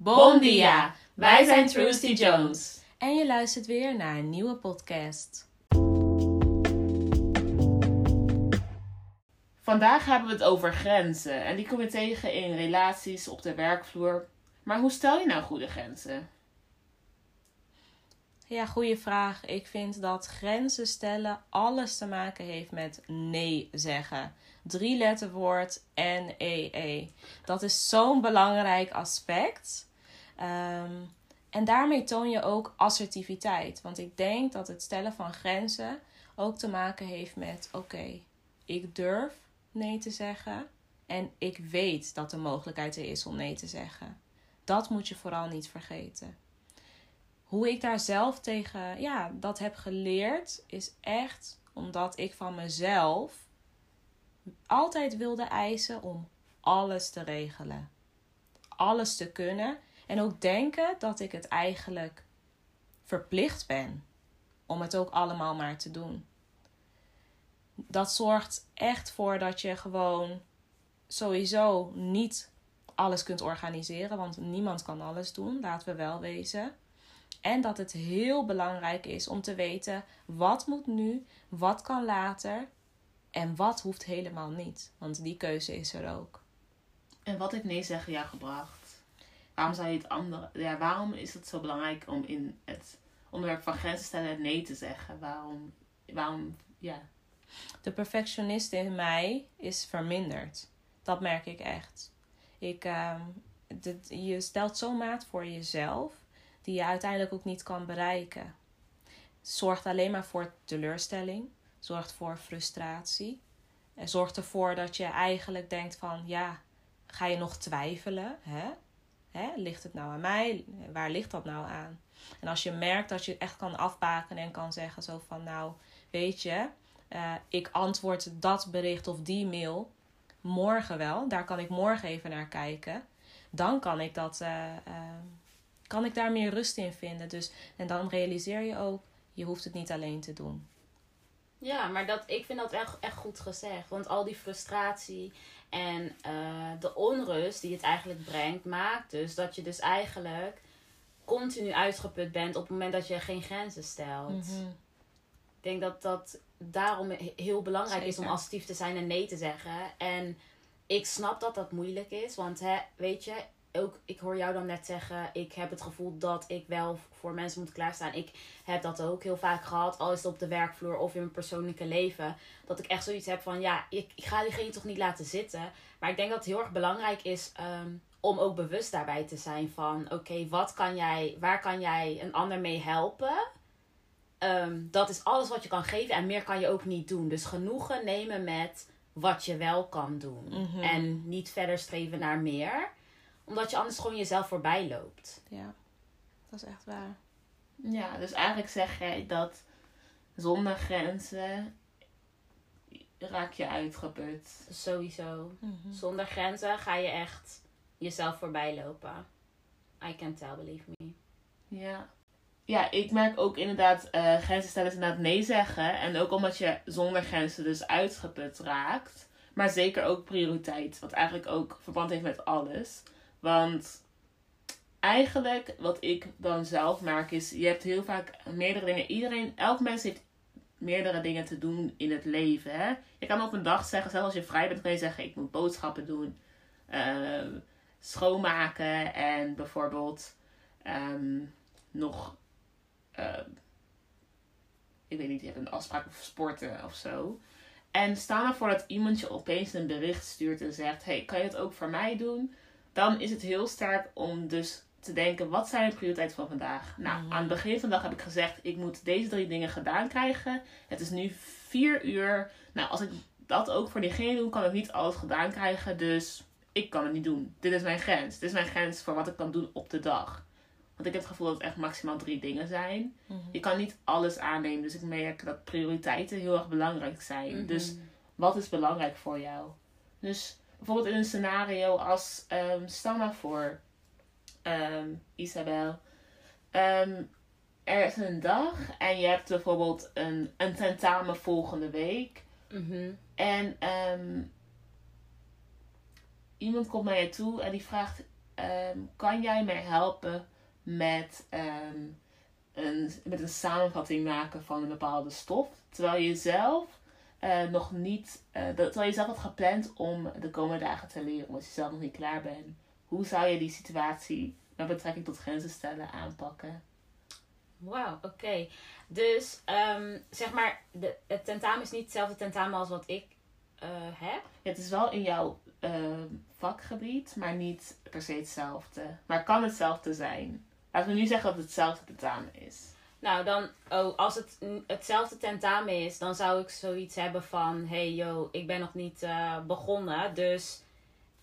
Bon dia! Wij zijn Trusty Jones. En je luistert weer naar een nieuwe podcast. Vandaag hebben we het over grenzen. En die kom je tegen in relaties, op de werkvloer. Maar hoe stel je nou goede grenzen? Ja, goede vraag. Ik vind dat grenzen stellen alles te maken heeft met nee zeggen. Drie letterwoord N-E-E. Dat is zo'n belangrijk aspect. Ehm, en daarmee toon je ook assertiviteit. Want ik denk dat het stellen van grenzen ook te maken heeft met: oké, ik durf nee te zeggen. En ik weet dat de mogelijkheid er is om nee te zeggen. Dat moet je vooral niet vergeten. Hoe ik daar zelf tegen, ja, dat heb geleerd, is echt omdat ik van mezelf altijd wilde eisen om alles te regelen. Alles te kunnen. En ook denken dat ik het eigenlijk verplicht ben om het ook allemaal maar te doen. Dat zorgt echt voor dat je gewoon sowieso niet alles kunt organiseren, want niemand kan alles doen, laten we wel wezen. En dat het heel belangrijk is om te weten wat moet nu, wat kan later en wat hoeft helemaal niet. Want die keuze is er ook. En wat heeft nee zeggen jou gebracht? Waarom zou je het andere. Ja, waarom is het zo belangrijk om in het onderwerp van grenzen stellen nee te zeggen? Waarom. Waarom. Ja. De perfectionist in mij is verminderd. Dat merk ik echt. Ik, uh, je stelt zo'n maat voor jezelf die je uiteindelijk ook niet kan bereiken. Zorgt alleen maar voor teleurstelling, zorgt voor frustratie. En zorgt ervoor dat je eigenlijk denkt van ja, ga je nog twijfelen? Hè? Ligt het nou aan mij? Waar ligt dat nou aan? En als je merkt dat je echt kan afbakenen en kan zeggen zo van nou, weet je, uh, ik antwoord dat bericht of die mail morgen wel. Daar kan ik morgen even naar kijken. Dan kan ik dat uh, uh, kan ik daar meer rust in vinden. Dus, en dan realiseer je ook, je hoeft het niet alleen te doen. Ja, maar dat, ik vind dat echt, echt goed gezegd. Want al die frustratie en uh, de onrust die het eigenlijk brengt, maakt dus dat je dus eigenlijk continu uitgeput bent op het moment dat je geen grenzen stelt. Mm -hmm. Ik denk dat dat daarom heel belangrijk Zeker. is om assertief te zijn en nee te zeggen. En ik snap dat dat moeilijk is, want hè, weet je, ook, ik hoor jou dan net zeggen, ik heb het gevoel dat ik wel voor mensen moet klaarstaan. Ik heb dat ook heel vaak gehad, al is het op de werkvloer of in mijn persoonlijke leven. Dat ik echt zoiets heb van, ja, ik, ik ga diegene toch niet laten zitten. Maar ik denk dat het heel erg belangrijk is um, om ook bewust daarbij te zijn van, oké, okay, wat kan jij, waar kan jij een ander mee helpen? Um, dat is alles wat je kan geven en meer kan je ook niet doen. Dus genoegen nemen met wat je wel kan doen. Mm -hmm. En niet verder streven naar meer omdat je anders gewoon jezelf voorbij loopt. Ja, dat is echt waar. Ja, dus eigenlijk zeg jij dat zonder grenzen raak je uitgeput. Sowieso. Mm -hmm. Zonder grenzen ga je echt jezelf voorbij lopen. I can tell, believe me. Ja. Ja, ik merk ook inderdaad, uh, grenzen stellen is inderdaad nee zeggen. En ook omdat je zonder grenzen dus uitgeput raakt. Maar zeker ook prioriteit. Wat eigenlijk ook verband heeft met alles. Want eigenlijk wat ik dan zelf merk is, je hebt heel vaak meerdere dingen. Iedereen, elk mens heeft meerdere dingen te doen in het leven. Hè? Je kan op een dag zeggen, zelfs als je vrij bent, kan je zeggen, ik moet boodschappen doen, uh, schoonmaken en bijvoorbeeld um, nog, uh, ik weet niet, je hebt een afspraak of sporten of zo. En stel nou voor dat iemand je opeens een bericht stuurt en zegt, hey, kan je het ook voor mij doen? Dan is het heel sterk om dus te denken, wat zijn de prioriteiten van vandaag? Nou, Mhm. aan het begin van de dag heb ik gezegd, ik moet deze drie dingen gedaan krijgen. Het is nu vier uur. Nou, als ik dat ook voor diegene doe, kan ik niet alles gedaan krijgen. Dus ik kan het niet doen. Dit is mijn grens. Dit is mijn grens voor wat ik kan doen op de dag. Want ik heb het gevoel dat het echt maximaal drie dingen zijn. Mhm. Je kan niet alles aannemen. Dus ik merk dat prioriteiten heel erg belangrijk zijn. Mhm. Dus wat is belangrijk voor jou? Dus bijvoorbeeld in een scenario als, um, stel nou voor, um, Isabel, um, er is een dag en je hebt bijvoorbeeld een, een tentamen volgende week. Mhm. En iemand komt naar je toe en die vraagt, ehm, kan jij mij helpen met, ehm, een, met een samenvatting maken van een bepaalde stof? Terwijl je zelf eh, nog niet, eh, dat- terwijl je zelf had gepland om de komende dagen te leren, omdat je zelf nog niet klaar bent. Hoe zou je die situatie met betrekking tot grenzen stellen aanpakken? Wauw, oké. Dus ehm, zeg maar, de, het tentamen is niet hetzelfde tentamen als wat ik eh, heb. Ja, het is wel in jouw ehm, vakgebied, maar niet per se hetzelfde. Maar het kan hetzelfde zijn. Laten we nu zeggen dat het hetzelfde tentamen is. Nou, dan, oh, als het hetzelfde tentamen is, dan zou ik zoiets hebben van: hey yo, ik ben nog niet eh, begonnen. Dus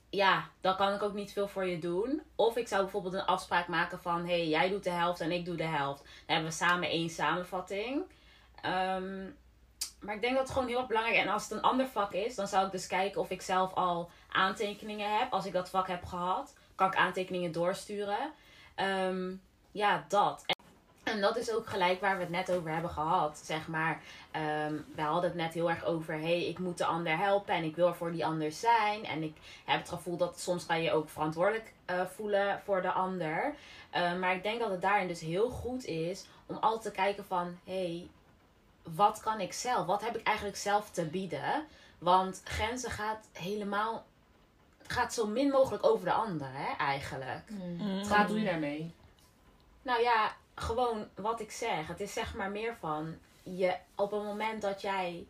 ja, dan kan ik ook niet veel voor je doen. Of ik zou bijvoorbeeld een afspraak maken van: hey, jij doet de helft en ik doe de helft. Dan hebben we samen één samenvatting. Ehm, maar ik denk dat het gewoon heel erg belangrijk is. En als het een ander vak is, dan zou ik dus kijken of ik zelf al aantekeningen heb. Als ik dat vak heb gehad, kan ik aantekeningen doorsturen. Ehm, ja, dat. En dat is ook gelijk waar we het net over hebben gehad. Zeg maar, ehm, we hadden het net heel erg over: hey, ik moet de ander helpen en ik wil er voor die ander zijn. En ik heb het gevoel dat soms kan je ook verantwoordelijk eh, voelen voor de ander. Eh, maar ik denk dat het daarin dus heel goed is om altijd te kijken van: hey, wat kan ik zelf? Wat heb ik eigenlijk zelf te bieden? Want grenzen gaat helemaal. gaat zo min mogelijk over de ander, hè, eigenlijk. Mm. Wat doe je daarmee? Nou ja, gewoon wat ik zeg. Het is zeg maar meer van je op het moment dat jij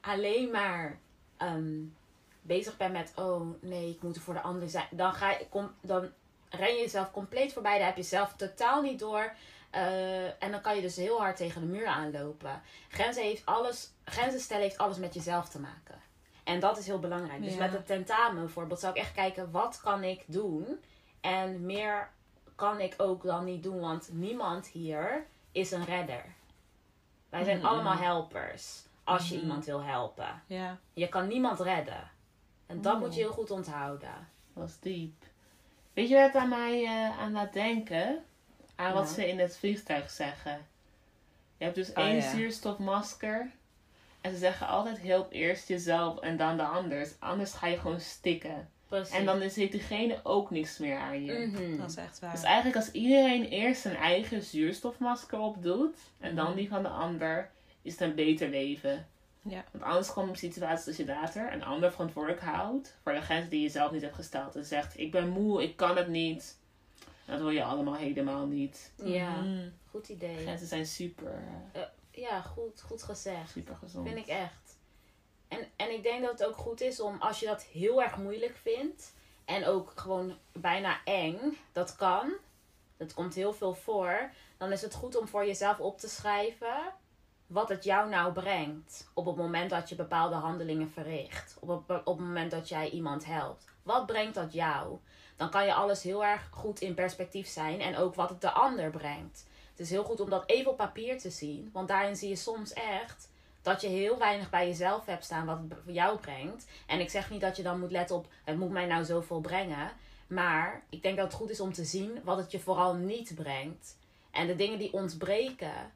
alleen maar ehm, bezig bent met oh nee, ik moet er voor de ander zijn, dan ga je kom, dan ren je jezelf compleet voorbij. Daar heb je zelf totaal niet door. Eh, en dan kan je dus heel hard tegen de muur aanlopen. Grenzen, heeft alles, grenzen stellen heeft alles met jezelf te maken. En dat is heel belangrijk. Dus Ja. met het tentamen bijvoorbeeld zou ik echt kijken, wat kan ik doen? En meer kan ik ook dan niet doen, want niemand hier is een redder. Wij zijn Mhm. allemaal helpers. Als je Mhm. iemand wil helpen. Je kan niemand redden. En dat Oh. moet je heel goed onthouden. Dat is diep. Weet je wat het aan mij eh, aan laat denken? Aan wat ze in het vliegtuig zeggen. Je hebt dus Oh, één ja. zuurstofmasker. En ze zeggen altijd help eerst jezelf en dan de anders. Anders ga je gewoon stikken. Precies. En dan is heeft diegene ook niks meer aan je. Mhm. Dat is echt waar. Dus eigenlijk als iedereen eerst zijn eigen zuurstofmasker opdoet. En dan Mhm. die van de ander. Is het een beter leven. Ja. Want anders komen situaties dat je later een ander verantwoordelijk houdt. Voor de grenzen die je zelf niet hebt gesteld. En zegt ik ben moe, ik kan het niet. Dat wil je allemaal helemaal niet. Ja, Mhm. goed idee. Grenzen zijn super, eh, Ja, goed, goed gezegd. super gezond. Vind ik echt. En, en ik denk dat het ook goed is om, als je dat heel erg moeilijk vindt. En ook gewoon bijna eng, dat kan. Dat komt heel veel voor. Dan is het goed om voor jezelf op te schrijven wat het jou nou brengt. Op het moment dat je bepaalde handelingen verricht. Op op het moment dat jij iemand helpt. Wat brengt dat jou? Dan kan je alles heel erg goed in perspectief zijn. En ook wat het de ander brengt. Het is heel goed om dat even op papier te zien. Want daarin zie je soms echt dat je heel weinig bij jezelf hebt staan wat het voor jou brengt. En ik zeg niet dat je dan moet letten op het moet mij nou zoveel brengen. Maar ik denk dat het goed is om te zien wat het je vooral niet brengt. En de dingen die ontbreken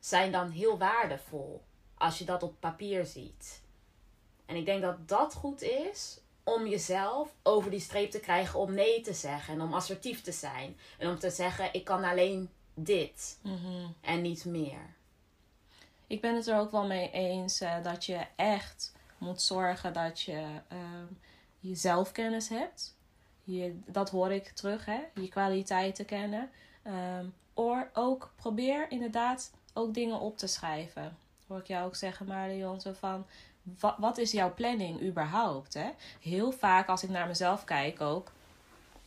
zijn dan heel waardevol als je dat op papier ziet. En ik denk dat dat goed is om jezelf over die streep te krijgen om nee te zeggen en om assertief te zijn. En om te zeggen ik kan alleen dit Mhm. en niet meer. Ik ben het er ook wel mee eens eh, dat je echt moet zorgen dat je ehm, je zelfkennis hebt. Je, dat hoor ik terug, hè? Je kwaliteiten kennen. Or ook probeer inderdaad ook dingen op te schrijven. Hoor ik jou ook zeggen, Marion, van... Wat, wat is jouw planning überhaupt, hè? Heel vaak als ik naar mezelf kijk ook...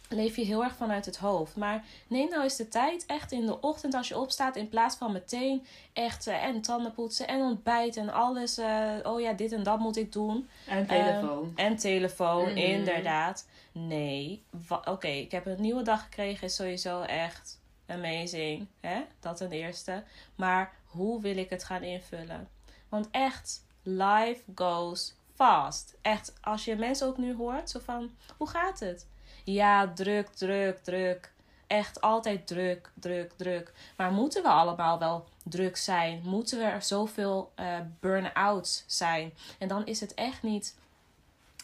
Leef je heel erg vanuit het hoofd. Maar neem nou eens de tijd, echt in de ochtend als je opstaat, in plaats van meteen echt en tanden poetsen en ontbijt en alles. eh, oh ja, dit en dat moet ik doen. En telefoon. En telefoon, Mhm. inderdaad. Nee, oké, ik heb een nieuwe dag gekregen, is sowieso echt amazing. Hè? Dat ten eerste. Maar hoe wil ik het gaan invullen? Want echt, life goes fast. Echt, als je mensen ook nu hoort, zo van, hoe gaat het? Ja, druk, druk, druk. Echt altijd druk, druk, druk. Maar moeten we allemaal wel druk zijn? Moeten er zoveel eh burn-outs zijn? En dan is het echt niet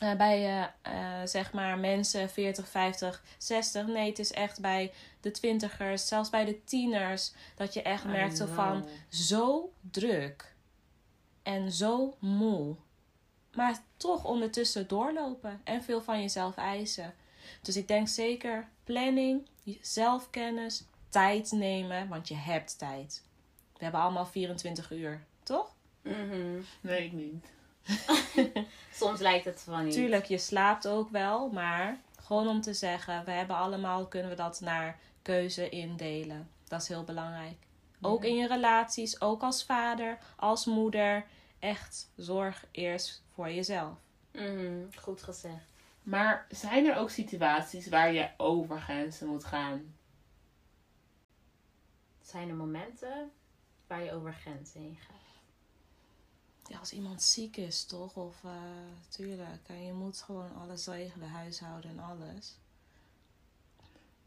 eh, bij eh, zeg maar mensen 40, 50, 60. Nee, het is echt bij de twintigers, zelfs bij de tieners, dat je echt merkt zo van zo druk en zo moe. Maar toch ondertussen doorlopen en veel van jezelf eisen. Dus ik denk zeker planning, zelfkennis, tijd nemen, want je hebt tijd. We hebben allemaal 24 uur, toch? Mhm. Nee, ik niet. Soms lijkt het van niet. Tuurlijk, je slaapt ook wel, maar gewoon om te zeggen, we hebben allemaal, kunnen we dat naar keuze indelen. Dat is heel belangrijk. Ook in je relaties, ook als vader, als moeder. Echt zorg eerst voor jezelf. Mhm, Goed gezegd. Maar zijn er ook situaties waar je over grenzen moet gaan? Zijn er momenten waar je over grenzen heen gaat? Ja, als iemand ziek is, toch? Of eh tuurlijk, en je moet gewoon alles regelen, huishouden en alles.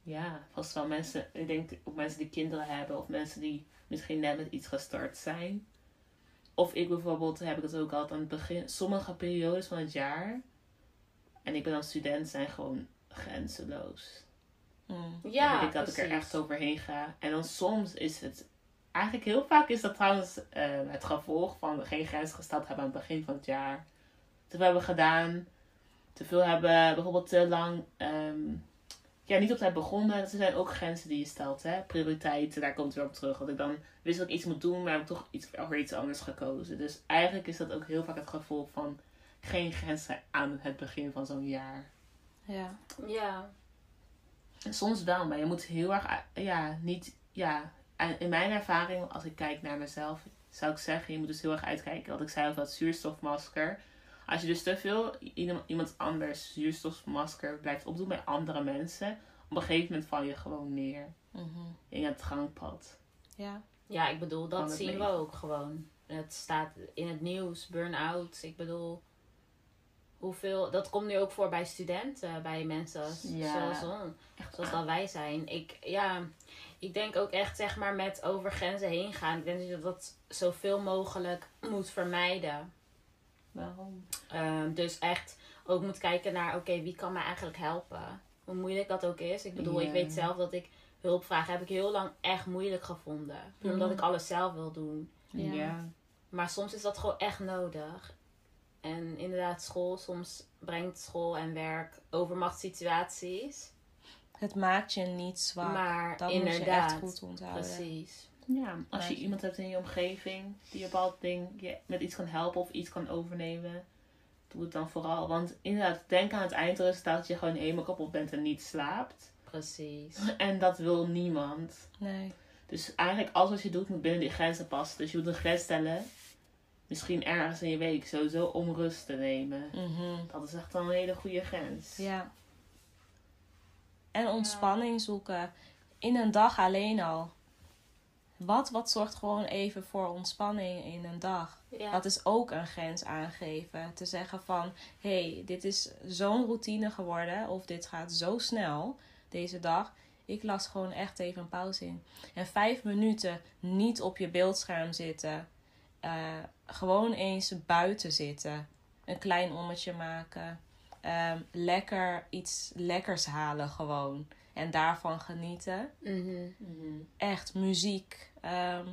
Ja, vast wel mensen, ik denk ook mensen die kinderen hebben of mensen die misschien net met iets gestart zijn. Of ik bijvoorbeeld heb ik het ook altijd aan het begin, sommige periodes van het jaar, en ik ben dan student, zijn gewoon grenzeloos. Mm. Ja, dan weet ik dat ik er echt overheen ga. En dan soms is het, eigenlijk heel vaak is dat trouwens eh, het gevolg van geen grens gesteld hebben aan het begin van het jaar. Te veel hebben gedaan, te veel hebben bijvoorbeeld te lang, ehm, ja, niet op tijd begonnen. Er zijn ook grenzen die je stelt, hè. Prioriteiten, daar komt het weer op terug. Dat ik dan wist dat ik iets moet doen, maar heb ik toch iets, voor iets anders gekozen. Dus eigenlijk is dat ook heel vaak het gevolg van geen grenzen aan het begin van zo'n jaar. Ja. Ja. En Soms wel, maar je moet heel erg, eh, ja, niet, ja. En in mijn ervaring, als ik kijk naar mezelf, zou ik zeggen, je moet dus heel erg uitkijken. Want ik zei ook dat zuurstofmasker. Als je dus te veel iemand anders zuurstofmasker blijft opdoen bij andere mensen, op een gegeven moment val je gewoon neer Mhm. in het gangpad. Ja. Ja, ik bedoel, dat zien we ook gewoon. Het staat in het nieuws, burn-out. Ik bedoel, hoeveel... Dat komt nu ook voor bij studenten, bij mensen Ja. zoals, zoals dat wij zijn. Ik, ja, ik denk ook echt, zeg maar, met over grenzen heen gaan. Ik denk dat je dat zoveel mogelijk moet vermijden. Waarom? Ehm, dus echt ook moet kijken naar, oké, wie kan mij eigenlijk helpen? Hoe moeilijk dat ook is. Ik bedoel, ik weet zelf dat ik hulp vraag, heb ik heel lang echt moeilijk gevonden. Omdat ik alles zelf wil doen. Ja. ja. Maar soms is dat gewoon echt nodig. En inderdaad, school, soms brengt school en werk overmachtssituaties. Het maakt je niet zwak. Maar dat moet je inderdaad, echt goed onthouden. precies. Ja, als je iemand hebt in je omgeving die je bepaald ding je met iets kan helpen of iets kan overnemen, doe het dan vooral. Want inderdaad, denk aan het eindresultaat dat je gewoon helemaal kapot bent en niet slaapt. Precies. En dat wil niemand. Nee. Dus eigenlijk alles wat je doet moet binnen die grenzen passen. Dus je moet een grens stellen. Misschien ergens in je week sowieso om rust te nemen. Mhm. Dat is echt wel een hele goede grens. Ja. En ontspanning zoeken. In een dag alleen al. Wat, wat zorgt gewoon even voor ontspanning in een dag? Ja. Dat is ook een grens aangeven. Te zeggen van, hé, hey, dit is zo'n routine geworden. Of dit gaat zo snel deze dag. Ik las gewoon echt even een pauze in. En vijf minuten niet op je beeldscherm zitten. Eh, gewoon eens buiten zitten. Een klein ommetje maken. Ehm, lekker iets lekkers halen gewoon. En daarvan genieten Mhm. Mhm. echt muziek. Ehm,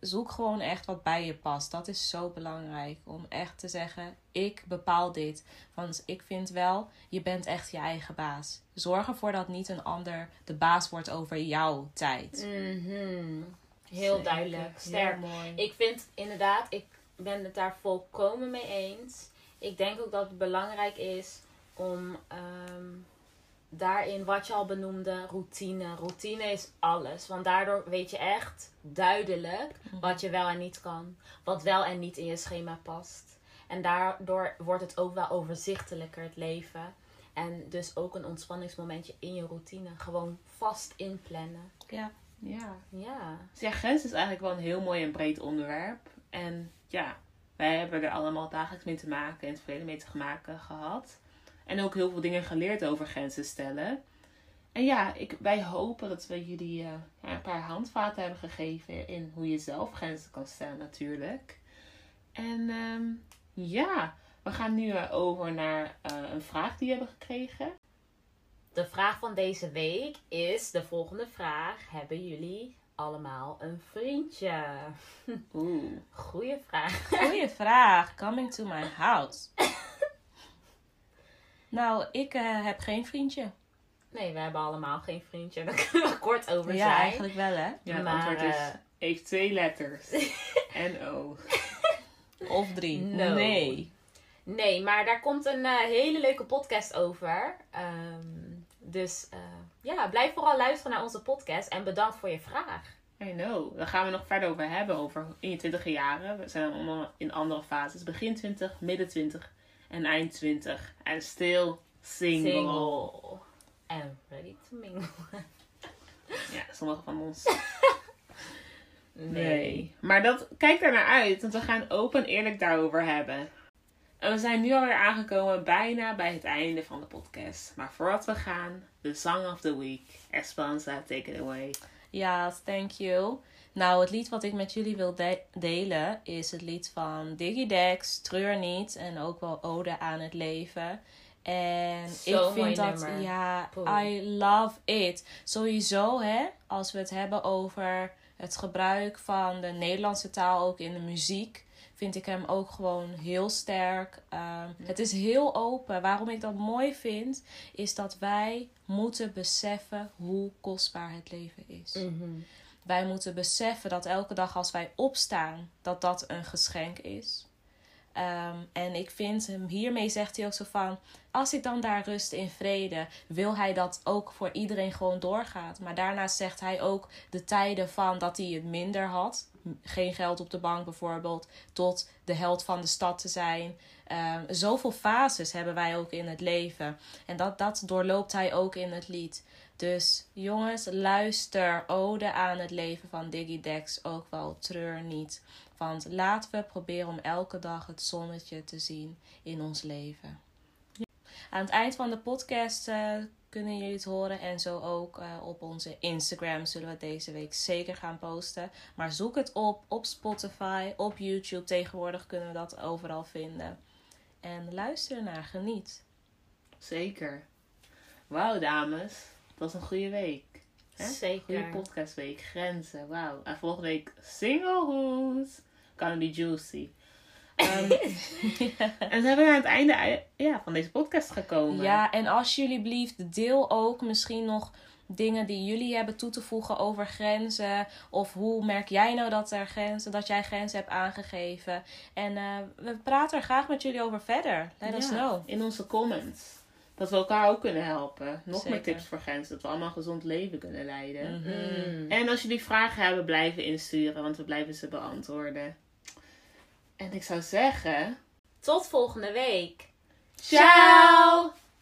zoek gewoon echt wat bij je past. Dat is zo belangrijk. Om echt te zeggen, ik bepaal dit. Want ik vind wel, je bent echt je eigen baas. Zorg ervoor dat niet een ander de baas wordt over jouw tijd. Mhm. Heel Zeker. duidelijk. Sterk. Heel mooi. Ik vind inderdaad, ik ben het daar volkomen mee eens. Ik denk ook dat het belangrijk is om ehm, daarin wat je al benoemde, routine. Routine is alles. Want daardoor weet je echt duidelijk wat je wel en niet kan. Wat wel en niet in je schema past. En daardoor wordt het ook wel overzichtelijker, het leven. En dus ook een ontspanningsmomentje in je routine. Gewoon vast inplannen. Ja. Ja. Ja. Dus ja, grens is eigenlijk wel een heel mooi en breed onderwerp. En ja, wij hebben er allemaal dagelijks mee te maken en het verleden mee te maken gehad. En ook heel veel dingen geleerd over grenzen stellen. En ja, ik, wij hopen dat we jullie eh, een paar handvaten hebben gegeven in hoe je zelf grenzen kan stellen natuurlijk. En ehm, ja, We gaan nu eh, over naar eh, een vraag die we hebben gekregen. De vraag van deze week is de volgende vraag. Hebben jullie allemaal een vriendje? Oeh. Goeie vraag. Goeie vraag. Coming to my house. nou, ik eh, heb geen vriendje. Nee, we hebben allemaal geen vriendje. Daar kunnen we kort over Ja, zijn. eigenlijk wel hè. Ja, het Maar, antwoord is, eh, heeft twee letters. N-O. Of drie. No. Nee. Nee, maar daar komt een eh, hele leuke podcast over. Ehm, dus eh, ja, blijf vooral luisteren naar onze podcast. En bedankt voor je vraag. I know. Daar gaan we nog verder over hebben, over in je twintige jaren. We zijn in andere fases. Begin 20, midden 20 en eind 20. En still single. Single. And ready to mingle. Ja, sommige van ons. Nee. Maar dat, kijk daar naar uit, want we gaan open en eerlijk daarover hebben. En we zijn nu alweer aangekomen bijna bij het einde van de podcast. Maar voordat we gaan, de Song of the Week. Esperanza, take it away. Ja, thank you. Nou, het lied wat ik met jullie wil de- delen is het lied van Diggy Dex, Treur niet. En ook wel Ode aan het leven. En ik vind dat, nummer. ja. I love it. Sowieso, hè, als we het hebben over het gebruik van de Nederlandse taal ook in de muziek, vind ik hem ook gewoon heel sterk. Ehm, Het is heel open. Waarom ik dat mooi vind, is dat wij moeten beseffen hoe kostbaar het leven is. Mhm. Wij moeten beseffen dat elke dag als wij opstaan, dat dat een geschenk is. Ehm, en ik vind hem, hiermee zegt hij ook zo van, als ik dan daar rust in vrede, wil hij dat ook voor iedereen gewoon doorgaat. Maar daarnaast zegt hij ook de tijden van dat hij het minder had, geen geld op de bank bijvoorbeeld, tot de held van de stad te zijn. Ehm, zoveel fases hebben wij ook in het leven. En dat, dat doorloopt hij ook in het lied. Dus jongens, luister Ode aan het leven van Diggy Dex ook wel treur niet. Want laten we proberen om elke dag het zonnetje te zien in ons leven. Aan het eind van de podcast eh, kunnen jullie het horen. En zo ook eh, op onze Instagram zullen we het deze week zeker gaan posten. Maar zoek het op op Spotify, op YouTube. Tegenwoordig kunnen we dat overal vinden. En luister ernaar, geniet. Zeker. Wauw, dames. Dat was een goede week. Hè? Goede Zeker. podcastweek. Grenzen. Wauw. En volgende week singlehood. Gonna be juicy. Ehm, En we hebben aan het einde eh, ja, van deze podcast gekomen. Ja, en alsjeblieft, deel ook misschien nog dingen die jullie hebben toe te voegen over grenzen. Of hoe merk jij nou dat, er grenzen, dat jij grenzen hebt aangegeven. En eh, we praten er graag met jullie over verder. Let us Ja, know. In onze comments. Dat we elkaar ook kunnen helpen. Nog meer tips voor grenzen. Dat we allemaal een gezond leven kunnen leiden. Mhm. Mm. En als jullie vragen hebben, blijven insturen. Want we blijven ze beantwoorden. En ik zou zeggen... Tot volgende week. Ciao!